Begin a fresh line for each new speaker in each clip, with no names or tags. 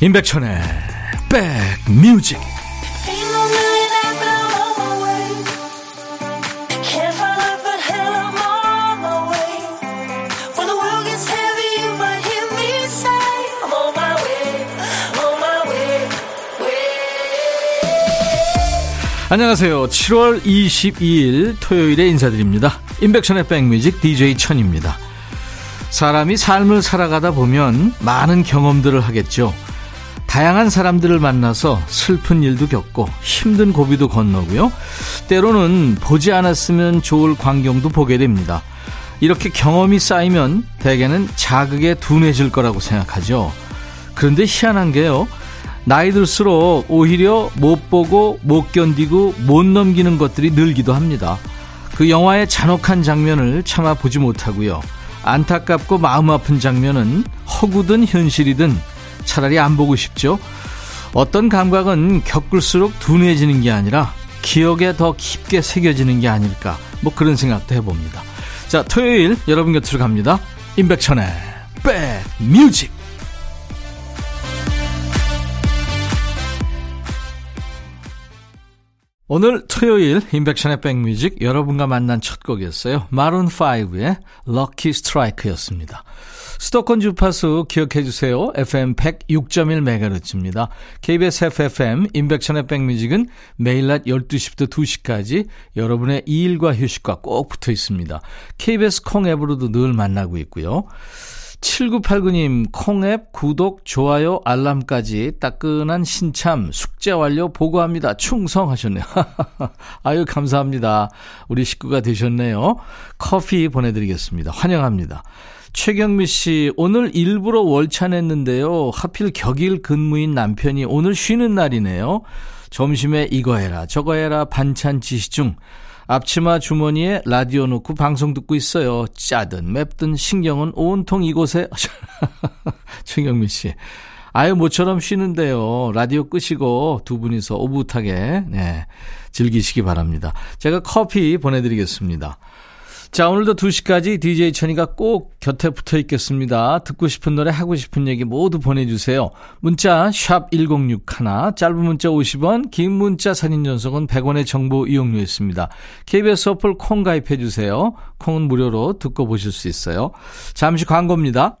임백천의 백뮤직 안녕하세요. 7월 22일 토요일에 인사드립니다. 임백천의 백뮤직 DJ 천입니다. 사람이 삶을 살아가다 보면 많은 경험들을 하겠죠. 다양한 사람들을 만나서 슬픈 일도 겪고 힘든 고비도 건너고요. 때로는 보지 않았으면 좋을 광경도 보게 됩니다. 이렇게 경험이 쌓이면 대개는 자극에 둔해질 거라고 생각하죠. 그런데 희한한 게요. 나이 들수록 오히려 못 보고 못 견디고 못 넘기는 것들이 늘기도 합니다. 그 영화의 잔혹한 장면을 참아 보지 못하고요. 안타깝고 마음 아픈 장면은 허구든 현실이든 차라리 안 보고 싶죠. 어떤 감각은 겪을수록 둔해지는 게 아니라 기억에 더 깊게 새겨지는 게 아닐까. 뭐 그런 생각도 해봅니다. 자, 토요일 여러분 곁으로 갑니다. 임백천의 백뮤직. 오늘 토요일 임백천의 백뮤직 여러분과 만난 첫 곡이었어요. 마룬5의 럭키 스트라이크였습니다. 수도권 주파수 기억해 주세요. FM 106.1MHz입니다. KBS FFM 인백천의 백뮤직은 매일 낮 12시부터 2시까지 여러분의 일과 휴식과 꼭 붙어 있습니다. KBS 콩 앱으로도 늘 만나고 있고요. 7989님, 콩앱 구독, 좋아요, 알람까지 따끈한 신참, 숙제 완료 보고합니다. 충성하셨네요. 아유, 감사합니다. 우리 식구가 되셨네요. 커피 보내드리겠습니다. 환영합니다. 최경미 씨, 오늘 일부러 월차 냈는데요. 하필 격일 근무인 남편이 오늘 쉬는 날이네요. 점심에 이거 해라, 저거 해라, 반찬 지시 중. 앞치마 주머니에 라디오 놓고 방송 듣고 있어요. 짜든 맵든 신경은 온통 이곳에. 최경미 씨. 아유, 모처럼 쉬는데요. 라디오 끄시고 두 분이서 오붓하게, 네, 즐기시기 바랍니다. 제가 커피 보내드리겠습니다. 자, 오늘도 2시까지 DJ 천이가 꼭 곁에 붙어 있겠습니다. 듣고 싶은 노래, 하고 싶은 얘기 모두 보내주세요. 문자, 샵 1061, 짧은 문자 50원, 긴 문자 사진 전송은 100원의 정보 이용료 있습니다. KBS 어플 콩 가입해주세요. 콩은 무료로 듣고 보실 수 있어요. 잠시 광고입니다.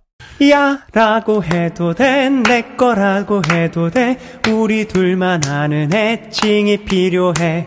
야 라고 해도 돼 내 거라고 해도 돼 우리 둘만 아는 애칭이 필요해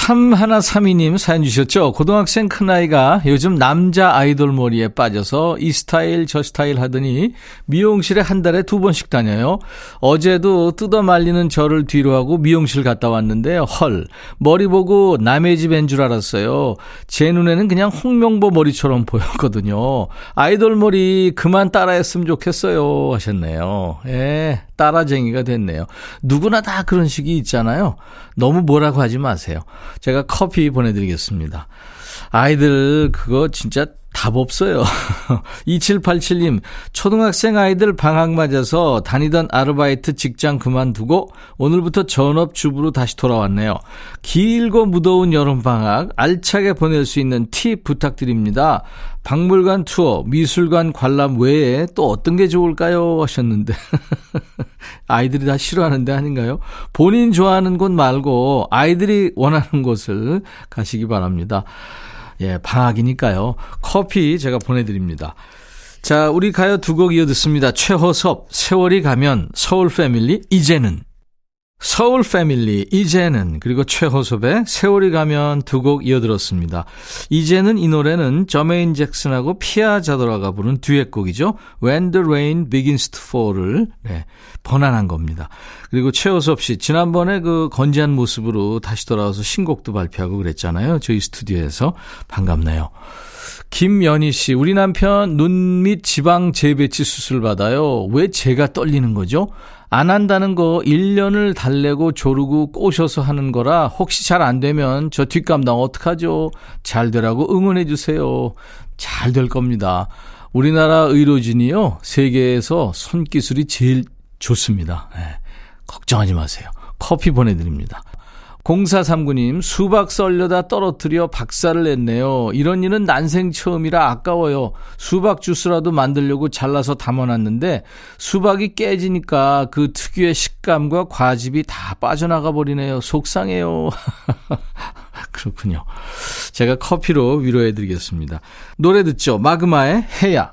3132님 사연 주셨죠? 고등학생 큰아이가 요즘 남자 아이돌 머리에 빠져서 이 스타일 저 스타일 하더니 미용실에 한 달에 두 번씩 다녀요. 어제도 뜯어 말리는 저를 뒤로 하고 미용실 갔다 왔는데요. 헐, 머리 보고 남의 집엔 줄 알았어요. 제 눈에는 그냥 홍명보 머리처럼 보였거든요. 아이돌 머리 그만 따라했으면 좋겠어요. 하셨네요. 예, 따라쟁이가 됐네요. 누구나 다 그런 식이 있잖아요. 너무 뭐라고 하지 마세요. 제가 커피 보내드리겠습니다. 아이들 그거 진짜 답 없어요. 2787님, 초등학생 아이들 방학 맞아서 다니던 아르바이트 직장 그만두고 오늘부터 전업주부로 다시 돌아왔네요. 길고 무더운 여름방학 알차게 보낼 수 있는 팁 부탁드립니다. 박물관 투어, 미술관 관람 외에 또 어떤 게 좋을까요? 하셨는데. 아이들이 다 싫어하는데 아닌가요? 본인 좋아하는 곳 말고 아이들이 원하는 곳을 가시기 바랍니다. 예, 방학이니까요. 커피 제가 보내드립니다. 자, 우리 가요 두 곡 이어 듣습니다. 최호섭, 세월이 가면, 서울 패밀리, 이제는. 서울 패밀리, 이제는, 그리고 최호섭의 세월이 가면 두 곡 이어들었습니다. 이제는 이 노래는 저메인 잭슨하고 피아 자도라가 부른 듀엣곡이죠. When the Rain Begins to Fall을 네, 번안한 겁니다. 그리고 최호섭 씨, 지난번에 그 건지한 모습으로 다시 돌아와서 신곡도 발표하고 그랬잖아요. 저희 스튜디오에서. 반갑네요. 김연희 씨, 우리 남편 눈 밑 지방 재배치 수술 받아요. 왜 제가 떨리는 거죠? 안 한다는 거 1년을 달래고 조르고 꼬셔서 하는 거라 혹시 잘 안 되면 저 뒷감당 어떡하죠? 잘 되라고 응원해 주세요. 잘 될 겁니다. 우리나라 의료진이요. 세계에서 손기술이 제일 좋습니다. 네, 걱정하지 마세요. 커피 보내드립니다. 0439님, 수박 썰려다 떨어뜨려 박살을 냈네요. 이런 일은 난생 처음이라 아까워요. 수박 주스라도 만들려고 잘라서 담아놨는데, 수박이 깨지니까 그 특유의 식감과 과즙이 다 빠져나가 버리네요. 속상해요. 그렇군요. 제가 커피로 위로해 드리겠습니다. 노래 듣죠. 마그마의 해야.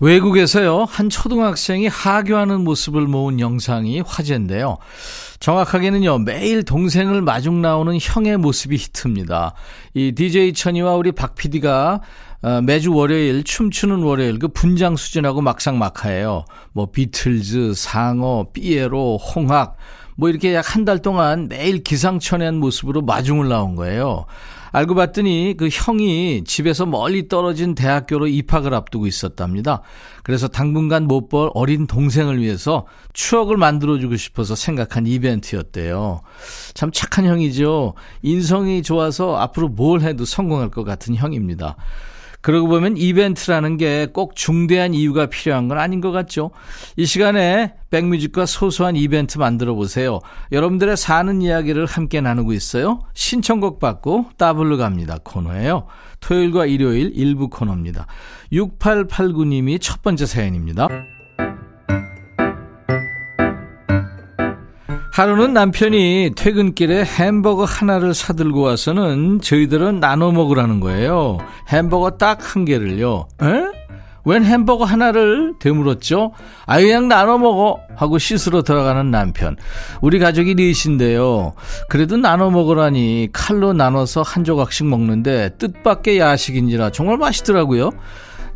외국에서요 한 초등학생이 하교하는 모습을 모은 영상이 화제인데요 정확하게는요 매일 동생을 마중 나오는 형의 모습이 히트입니다 이 DJ 천이와 우리 박 PD가 어, 매주 월요일 춤추는 월요일 그 분장 수준하고 막상 막하예요. 뭐 비틀즈, 상어, 삐에로, 홍학 뭐 이렇게 약 한 달 동안 매일 기상천외한 모습으로 마중을 나온 거예요. 알고 봤더니 그 형이 집에서 멀리 떨어진 대학교로 입학을 앞두고 있었답니다. 그래서 당분간 못 볼 어린 동생을 위해서 추억을 만들어주고 싶어서 생각한 이벤트였대요. 참 착한 형이죠. 인성이 좋아서 앞으로 뭘 해도 성공할 것 같은 형입니다. 그러고 보면 이벤트라는 게 꼭 중대한 이유가 필요한 건 아닌 것 같죠. 이 시간에 백뮤직과 소소한 이벤트 만들어 보세요. 여러분들의 사는 이야기를 함께 나누고 있어요. 신청곡 받고 따블로 갑니다. 코너예요. 토요일과 일요일 일부 코너입니다. 6889님이 첫 번째 사연입니다. 하루는 남편이 퇴근길에 햄버거 하나를 사들고 와서는 저희들은 나눠 먹으라는 거예요. 햄버거 딱 한 개를요. 에? 웬 햄버거 하나를 되물었죠? 아, 그냥 나눠 먹어. 하고 씻으러 들어가는 남편. 우리 가족이 넷인데요. 그래도 나눠 먹으라니 칼로 나눠서 한 조각씩 먹는데 뜻밖의 야식인지라 정말 맛있더라고요.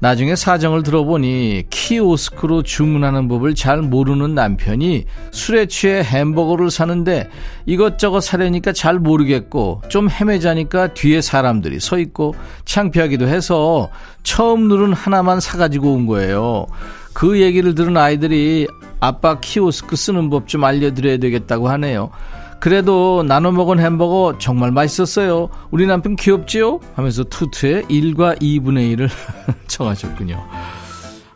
나중에 사정을 들어보니 키오스크로 주문하는 법을 잘 모르는 남편이 술에 취해 햄버거를 사는데 이것저것 사려니까 잘 모르겠고 좀 헤매자니까 뒤에 사람들이 서 있고 창피하기도 해서 처음 누른 하나만 사가지고 온 거예요. 그 얘기를 들은 아이들이 아빠 키오스크 쓰는 법 좀 알려드려야 되겠다고 하네요. 그래도 나눠 먹은 햄버거 정말 맛있었어요. 우리 남편 귀엽지요? 하면서 투투에 1과 2분의 1을 청하셨군요.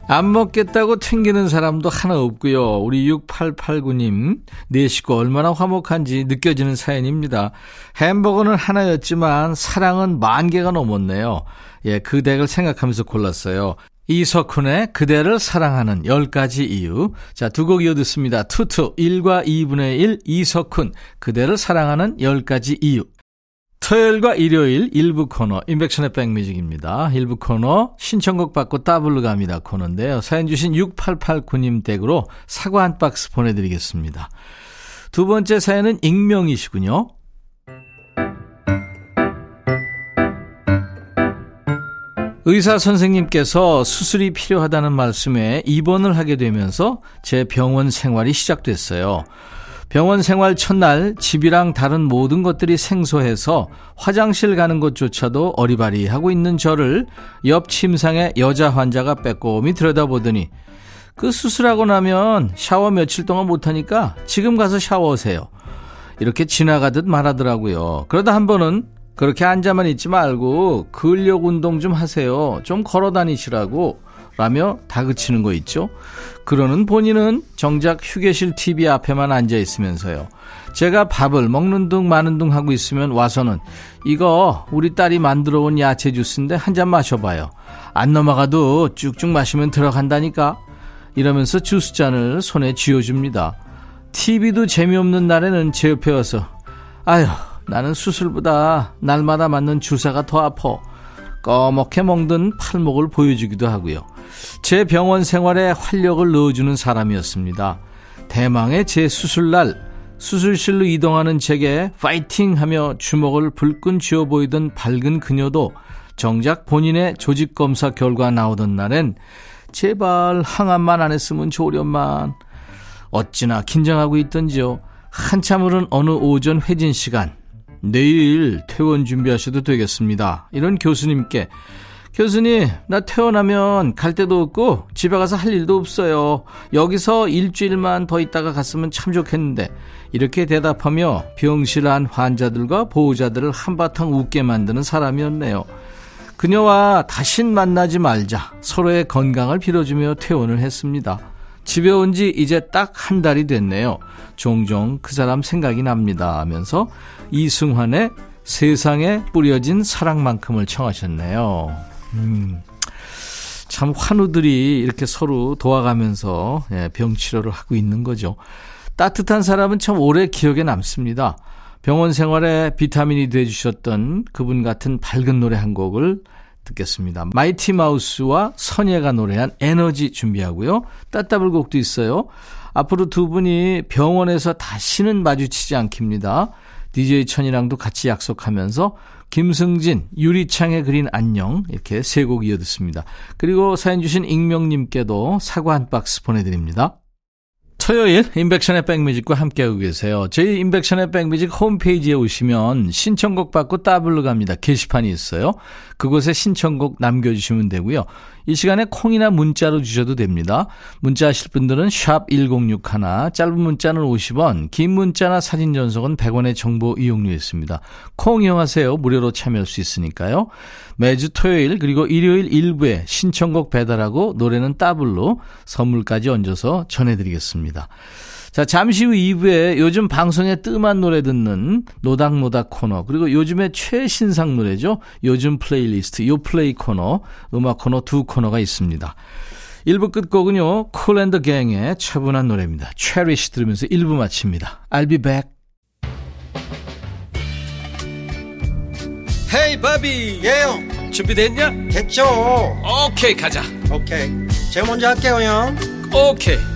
안 먹겠다고 튕기는 사람도 하나 없고요. 우리 6889님, 내 식구 얼마나 화목한지 느껴지는 사연입니다. 햄버거는 하나였지만 사랑은 만 개가 넘었네요. 예, 그 덱을 생각하면서 골랐어요. 이석훈의 그대를 사랑하는 10가지 이유. 자, 두 곡 이어 듣습니다. 투투 1과 2분의 1 이석훈 그대를 사랑하는 10가지 이유. 토요일과 일요일 일부 코너 인백션의 백뮤직입니다. 일부 코너 신청곡 받고 따블로 갑니다 코너인데요. 사연 주신 6889님 댁으로 사과 한 박스 보내드리겠습니다. 두 번째 사연은 익명이시군요. 의사 선생님께서 수술이 필요하다는 말씀에 입원을 하게 되면서 제 병원 생활이 시작됐어요. 병원 생활 첫날 집이랑 다른 모든 것들이 생소해서 화장실 가는 것조차도 어리바리 하고 있는 저를 옆 침상에 여자 환자가 빼꼼히 들여다보더니 그 수술하고 나면 샤워 며칠 동안 못하니까 지금 가서 샤워하세요. 이렇게 지나가듯 말하더라고요. 그러다 한 번은 그렇게 앉아만 있지 말고 근력 운동 좀 하세요. 좀 걸어 다니시라고 라며 다그치는 거 있죠. 그러는 본인은 정작 휴게실 TV 앞에만 앉아 있으면서요. 제가 밥을 먹는 둥 마는 둥 하고 있으면 와서는 이거 우리 딸이 만들어 온 야채 주스인데 한 잔 마셔봐요. 안 넘어가도 쭉쭉 마시면 들어간다니까. 이러면서 주스잔을 손에 쥐어줍니다. TV도 재미없는 날에는 제 옆에 와서 아휴 나는 수술보다 날마다 맞는 주사가 더 아파. 꺼멓게 멍든 팔목을 보여주기도 하고요. 제 병원 생활에 활력을 넣어주는 사람이었습니다. 대망의 제 수술날 수술실로 이동하는 제게 파이팅 하며 주먹을 불끈 쥐어 보이던 밝은 그녀도 정작 본인의 조직 검사 결과 나오던 날엔 제발 항암만 안 했으면 좋으련만 어찌나 긴장하고 있던지요. 한참 흐른 어느 오전 회진 시간 내일 퇴원 준비하셔도 되겠습니다. 이런 교수님께 교수님, 나 퇴원하면 갈 데도 없고 집에 가서 할 일도 없어요. 여기서 일주일만 더 있다가 갔으면 참 좋겠는데 이렇게 대답하며 병실 안 환자들과 보호자들을 한바탕 웃게 만드는 사람이었네요. 그녀와 다신 만나지 말자 서로의 건강을 빌어주며 퇴원을 했습니다. 집에 온 지 이제 딱 한 달이 됐네요. 종종 그 사람 생각이 납니다 하면서 이승환의 세상에 뿌려진 사랑만큼을 청하셨네요. 음, 참 환우들이 이렇게 서로 도와가면서 예, 병치료를 하고 있는 거죠. 따뜻한 사람은 참 오래 기억에 남습니다. 병원 생활에 비타민이 돼주셨던 그분 같은 밝은 노래 한 곡을 듣겠습니다. 마이티 마우스와 선예가 노래한 에너지 준비하고요. 따따블 곡도 있어요. 앞으로 두 분이 병원에서 다시는 마주치지 않깁니다. DJ 천이랑도 같이 약속하면서 김승진, 유리창에 그린 안녕 이렇게 세 곡 이어 듣습니다. 그리고 사연 주신 익명님께도 사과 한 박스 보내드립니다. 토요일 인백션의 백뮤직과 함께하고 계세요. 저희 인백션의 백뮤직 홈페이지에 오시면 신청곡 받고 따블로 갑니다. 게시판이 있어요. 그곳에 신청곡 남겨주시면 되고요. 이 시간에 콩이나 문자로 주셔도 됩니다. 문자 하실 분들은 샵 1061, 짧은 문자는 50원, 긴 문자나 사진 전송은 100원의 정보 이용료 있습니다. 콩 이용하세요. 무료로 참여할 수 있으니까요. 매주 토요일 그리고 일요일 일부에 신청곡 배달하고 노래는 따블로 선물까지 얹어서 전해드리겠습니다. 자, 잠시 후 2부에 요즘 방송에 뜸한 노래 듣는 노닥노닥 코너, 그리고 요즘의 최신상 노래죠. 요즘 플레이리스트, 요 플레이 코너, 음악 코너 두 코너가 있습니다. 1부 끝곡은요, 쿨앤더 갱의 차분한 노래입니다. Cherish 들으면서 1부 마칩니다. I'll be back.
헤이 바비
예영
준비됐냐?
됐죠
오케이 가자
오케이 제가 먼저 할게요 형
오케이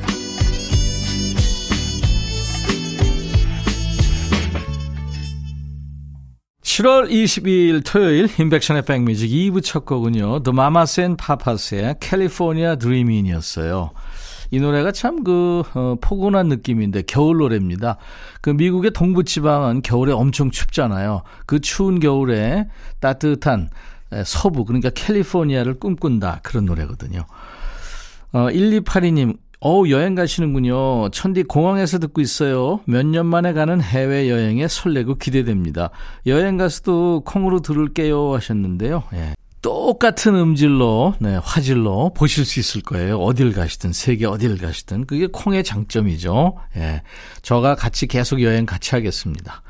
7월 22일 토요일 인백션의 백뮤직 2부 첫 곡은요. The Mamas and Papas의 California Dreamin'이었어요. 이 노래가 참 그, 어, 포근한 느낌인데 겨울 노래입니다. 그 미국의 동부 지방은 겨울에 엄청 춥잖아요. 그 추운 겨울에 따뜻한 서부, 그러니까 캘리포니아를 꿈꾼다. 그런 노래거든요. 어, 1282님, 어우, 여행 가시는군요. 천디 공항에서 듣고 있어요. 몇 년 만에 가는 해외여행에 설레고 기대됩니다. 여행 가서도 콩으로 들을게요 하셨는데요. 예. 똑같은 음질로, 네, 화질로 보실 수 있을 거예요. 어딜 가시든, 세계 어딜 가시든. 그게 콩의 장점이죠. 예. 저가 같이 계속 여행 같이 하겠습니다.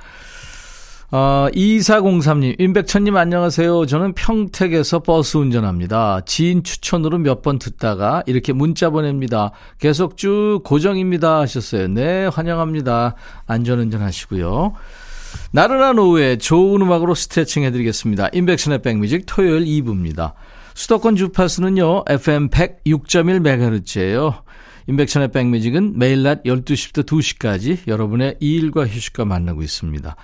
어, 2403님, 임백천님 안녕하세요. 저는 평택에서 버스 운전합니다. 지인 추천으로 몇 번 듣다가 이렇게 문자 보냅니다. 계속 쭉 고정입니다 하셨어요. 네, 환영합니다. 안전운전 하시고요. 나른한 오후에 좋은 음악으로 스트레칭 해드리겠습니다. 임백천의 백뮤직 토요일 2부입니다. 수도권 주파수는요, FM 106.1MHz예요. 임백천의 백뮤직은 매일 낮 12시부터 2시까지 여러분의 일과 휴식과 만나고 있습니다.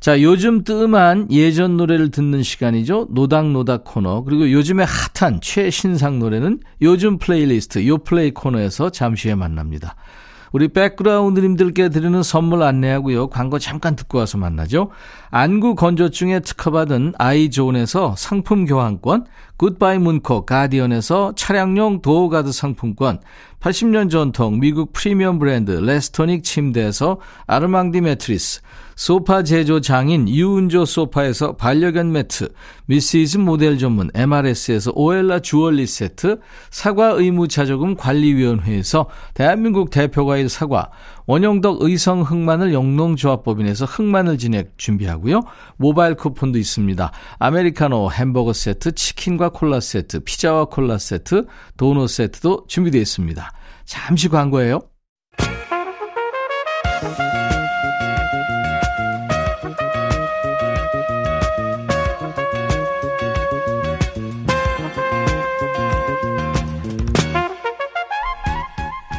자, 요즘 뜸한 예전 노래를 듣는 시간이죠. 노닥노닥 코너. 그리고 요즘에 핫한 최신상 노래는 요즘 플레이리스트, 요 플레이 코너에서 잠시 후에 만납니다. 우리 백그라운드님들께 드리는 선물 안내하고요. 광고 잠깐 듣고 와서 만나죠. 안구 건조증에 특허받은 아이존에서 상품 교환권, 굿바이 문코 가디언에서 차량용 도어가드 상품권, 80년 전통 미국 프리미엄 브랜드 레스토닉 침대에서 아르망디 매트리스, 소파 제조 장인 유운조 소파에서 반려견 매트, 미시즈 모델 전문 MRS에서 오엘라 주얼리 세트, 사과 의무자조금 관리위원회에서 대한민국 대표과일 사과, 원형덕 의성 흑마늘 영농조합법인에서 흑마늘 진액 준비하고요. 모바일 쿠폰도 있습니다. 아메리카노 햄버거 세트, 치킨과 콜라 세트, 피자와 콜라 세트, 도넛 세트도 준비되어 있습니다. 잠시 광고예요.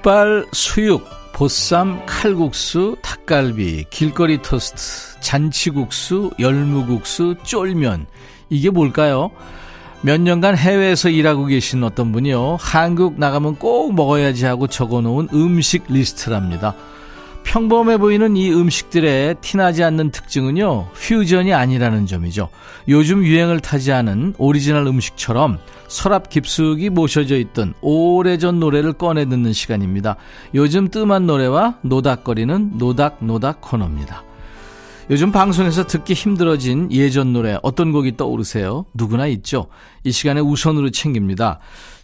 족발, 수육, 보쌈, 칼국수, 닭갈비, 길거리 토스트, 잔치국수, 열무국수, 쫄면. 이게 뭘까요? 몇 년간 해외에서 일하고 계신 어떤 분이요. 한국 나가면 꼭 먹어야지 하고 적어 놓은 음식 리스트랍니다. 평범해 보이는 이 음식들의 티나지 않는 특징은요, 퓨전이 아니라는 점이죠. 요즘 유행을 타지 않은 오리지널 음식처럼 서랍 깊숙이 모셔져 있던 오래전 노래를 꺼내 듣는 시간입니다. 요즘 뜸한 노래와 노닥거리는 노닥노닥 코너입니다. 요즘 방송에서 듣기 힘들어진 예전 노래 어떤 곡이 떠오르세요? 누구나 있죠. 이 시간에 우선으로 챙깁니다.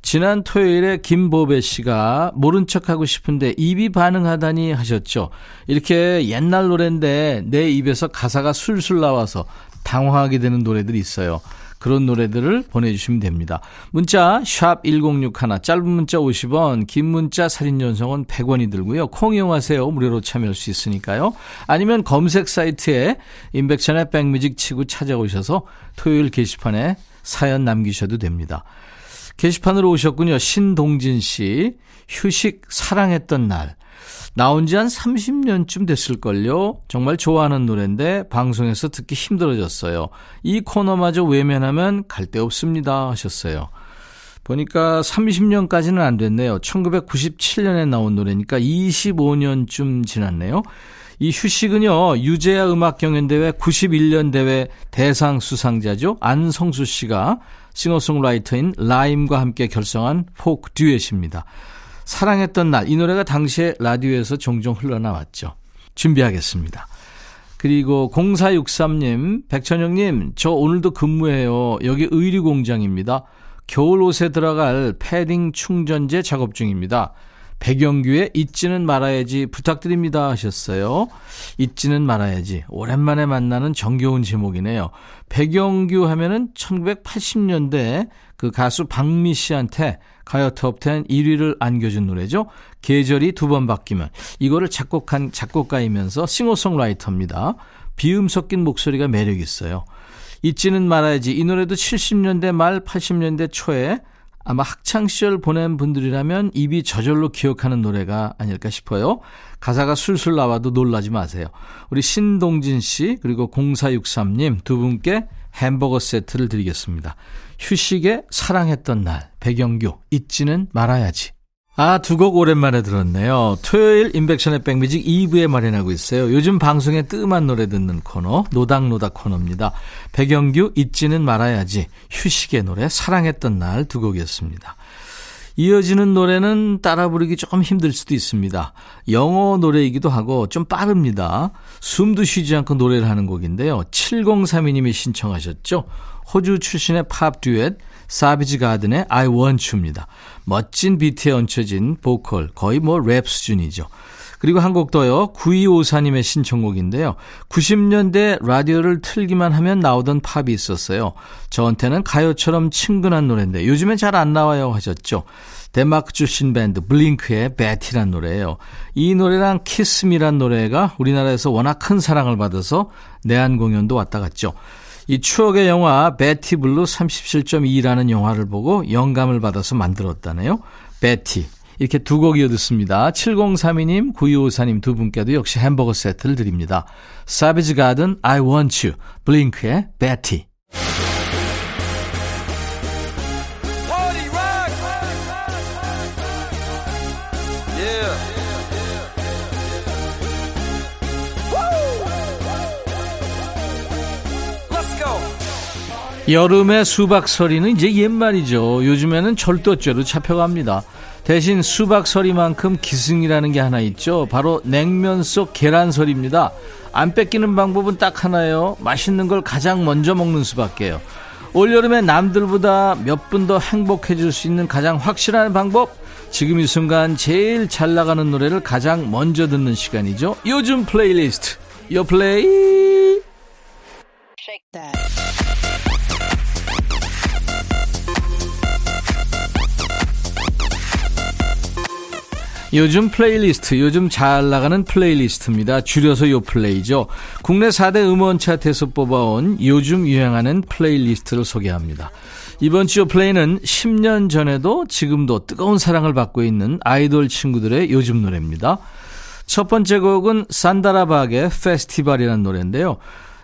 지난 토요일에 김보배 씨가 모른 척하고 싶은데 입이 반응하다니 하셨죠. 이렇게 옛날 노래인데 내 입에서 가사가 술술 나와서 당황하게 되는 노래들이 있어요. 그런 노래들을 보내주시면 됩니다. 문자 1061, 짧은 문자 50원, 긴 문자 사진 전송은 100원이 들고요. 콩 이용하세요. 무료로 참여할 수 있으니까요. 아니면 검색 사이트에 인백천의 백뮤직 치고 찾아오셔서 토요일 게시판에 사연 남기셔도 됩니다. 게시판으로 오셨군요. 신동진 씨. 휴식 사랑했던 날. 나온 지 한 30년쯤 됐을걸요. 정말 좋아하는 노래인데 방송에서 듣기 힘들어졌어요. 이 코너마저 외면하면 갈 데 없습니다 하셨어요. 보니까 30년까지는 안 됐네요. 1997년에 나온 노래니까 25년쯤 지났네요. 이 휴식은요, 유재하 음악경연대회 91년 대회 대상 수상자죠. 안성수 씨가 싱어송라이터인 라임과 함께 결성한 포크 듀엣입니다. 사랑했던 날. 이 노래가 당시에 라디오에서 종종 흘러나왔죠. 준비하겠습니다. 그리고 0463님, 백천영님, 저 오늘도 근무해요. 여기 의류 공장입니다. 겨울 옷에 들어갈 패딩 충전재 작업 중입니다. 백영규의 잊지는 말아야지 부탁드립니다 하셨어요. 잊지는 말아야지. 오랜만에 만나는 정겨운 제목이네요. 백영규 하면은 1980년대 그 가수 박미 씨한테 가요 톱10 1위를 안겨준 노래죠. 계절이 두 번 바뀌면. 이거를 작곡한 작곡가이면서 싱어송라이터입니다. 비음 섞인 목소리가 매력 있어요. 잊지는 말아야지. 이 노래도 70년대 말 80년대 초에 아마 학창시절 보낸 분들이라면 입이 저절로 기억하는 노래가 아닐까 싶어요. 가사가 술술 나와도 놀라지 마세요. 우리 신동진 씨, 그리고 0463님 두 분께 햄버거 세트를 드리겠습니다. 휴식에 사랑했던 날, 배경규, 잊지는 말아야지. 아, 두 곡 오랜만에 들었네요. 토요일 인백션의 백뮤직 2부에 마련하고 있어요. 요즘 방송에 뜸한 노래 듣는 코너, 노닥노닥 코너입니다. 배경규, 잊지는 말아야지. 휴식의 노래, 사랑했던 날 두 곡이었습니다. 이어지는 노래는 따라 부르기 조금 힘들 수도 있습니다. 영어 노래이기도 하고 좀 빠릅니다. 숨도 쉬지 않고 노래를 하는 곡인데요. 7032님이 신청하셨죠. 호주 출신의 팝 듀엣 사비지 가든의 I Want You입니다. 멋진 비트에 얹혀진 보컬 거의 뭐 랩 수준이죠. 그리고 한 곡 더요. 9254님의 신청곡인데요. 90년대 라디오를 틀기만 하면 나오던 팝이 있었어요. 저한테는 가요처럼 친근한 노래인데 요즘엔 잘 안 나와요 하셨죠. 덴마크 출신 밴드 블링크의 베티란 노래예요. 이 노래랑 Kiss Me란 노래가 우리나라에서 워낙 큰 사랑을 받아서 내한 공연도 왔다 갔죠. 이 추억의 영화 베티 블루 37.2라는 영화를 보고 영감을 받아서 만들었다네요. 베티. 이렇게 두 곡 이어 듣습니다. 7032님, 9254님 두 분께도 역시 햄버거 세트를 드립니다. 사비지 가든 I Want You, 블링크의 베티. 여름의 수박서리는 이제 옛말이죠. 요즘에는 절도죄로 잡혀갑니다. 대신 수박서리만큼 기승이라는 게 하나 있죠. 바로 냉면 속 계란서리입니다. 안 뺏기는 방법은 딱 하나예요. 맛있는 걸 가장 먼저 먹는 수밖에요. 올여름에 남들보다 몇 분 더 행복해질 수 있는 가장 확실한 방법? 지금 이 순간 제일 잘 나가는 노래를 가장 먼저 듣는 시간이죠. 요즘 플레이리스트. 요 플레이. 요즘 플레이리스트, 요즘 잘 나가는 플레이리스트입니다. 줄여서 요 플레이죠. 국내 4대 음원 차트에서 뽑아온 요즘 유행하는 플레이리스트를 소개합니다. 이번 주 플레이는 10년 전에도 지금도 뜨거운 사랑을 받고 있는 아이돌 친구들의 요즘 노래입니다. 첫 번째 곡은 산다라박의 페스티벌이라는 노래인데요.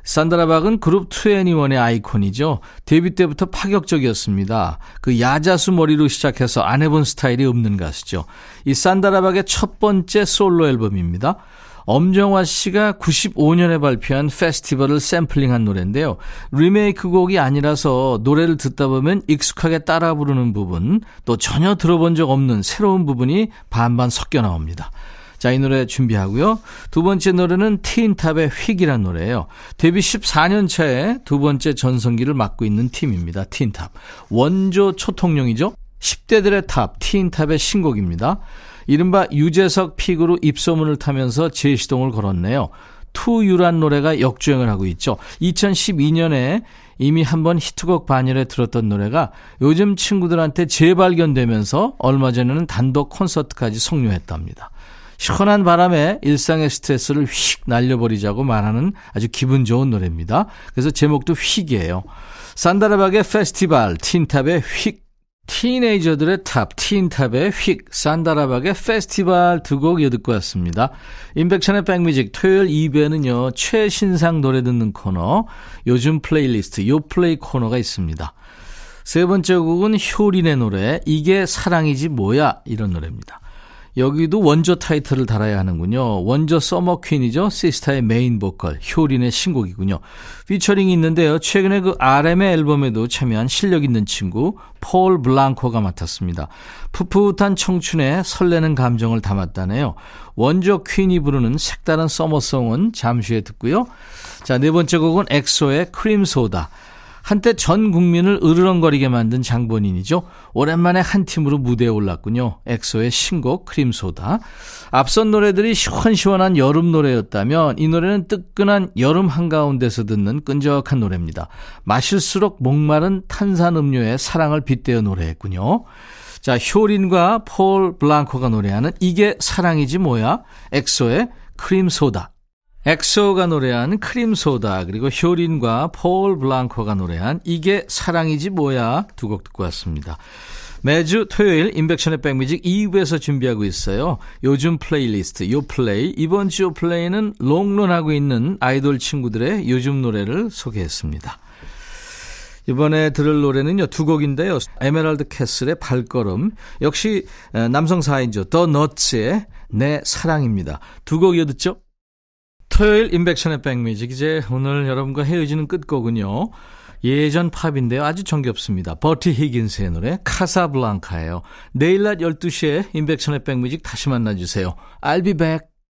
산드라 박은 그룹 2NE1의 아이콘이죠. 데뷔 때부터 파격적이었습니다. 그 야자수 머리로 시작해서 안 해본 스타일이 없는 가수죠. 이 산드라 박의 첫 번째 솔로 앨범입니다. 엄정화 씨가 95년에 발표한 페스티벌을 샘플링한 노래인데요. 리메이크 곡이 아니라서 노래를 듣다 보면 익숙하게 따라 부르는 부분, 또 전혀 들어본 적 없는 새로운 부분이 반반 섞여 나옵니다. 자, 이 노래 준비하고요. 두 번째 노래는 틴탑의 휙이란 노래예요. 데뷔 14년 차에 두 번째 전성기를 맞고 있는 팀입니다. 틴탑. 원조 초통령이죠. 10대들의 탑, 틴탑의 신곡입니다. 이른바 유재석 pick으로 입소문을 타면서 재시동을 걸었네요. To You란 노래가 역주행을 하고 있죠. 2012년에 이미 한번 히트곡 반열에 들었던 노래가 요즘 친구들한테 재발견되면서 얼마 전에는 단독 콘서트까지 성료했답니다. 시원한 바람에 일상의 스트레스를 휙 날려버리자고 말하는 아주 기분 좋은 노래입니다. 그래서 제목도 휙이에요. 산다라박의 페스티벌, 틴탑의 휙, 틴에이저들의 탑, 틴탑의 휙, 산다라박의 페스티벌 두 곡 이어듣고 왔습니다. 임백천의 백뮤직 토요일 2부에는요, 최신상 노래 듣는 코너, 요즘 플레이리스트, 요 플레이 코너가 있습니다. 세 번째 곡은 효린의 노래, 이게 사랑이지 뭐야, 이런 노래입니다. 여기도 원조 타이틀을 달아야 하는군요. 원조 summer queen이죠. 시스타의 메인 보컬 효린의 신곡이군요. 피처링이 있는데요. 최근에 그 RM의 앨범에도 참여한 실력 있는 친구 폴 블랑코가 맡았습니다. 풋풋한 청춘에 설레는 감정을 담았다네요. 원조 퀸이 부르는 색다른 summer song은 잠시 후에 듣고요. 자, 네 번째 곡은 엑소의 크림 소다. 한때 전 국민을 으르렁거리게 만든 장본인이죠. 오랜만에 한 팀으로 무대에 올랐군요. 엑소의 신곡 크림소다. 앞선 노래들이 시원시원한 여름 노래였다면 이 노래는 뜨끈한 여름 한가운데서 듣는 끈적한 노래입니다. 마실수록 목마른 탄산음료의 사랑을 빗대어 노래했군요. 자, 효린과 폴 블랑코가 노래하는 이게 사랑이지 뭐야? 엑소의 크림소다. 엑소가 노래한 크림소다 그리고 효린과 폴 블랑코가 노래한 이게 사랑이지 뭐야 두 곡 듣고 왔습니다. 매주 토요일 임백천의 백뮤직 2부에서 준비하고 있어요. 요즘 플레이리스트 요플레이 이번 주 요플레이는 롱런하고 있는 아이돌 친구들의 요즘 노래를 소개했습니다. 이번에 들을 노래는요 두 곡인데요. 에메랄드 캐슬의 발걸음 역시 남성 4인조 더 너츠의 내 사랑입니다. 두 곡 이어 듣죠. 토요일 임백천의 백뮤직 이제 오늘 여러분과 헤어지는 끝곡은요. 예전 팝인데요. 아주 정겹습니다. 버티 히긴스의 노래 카사블랑카예요. 내일 낮 12시에 인백션의 백뮤직 다시 만나주세요. I'll be back.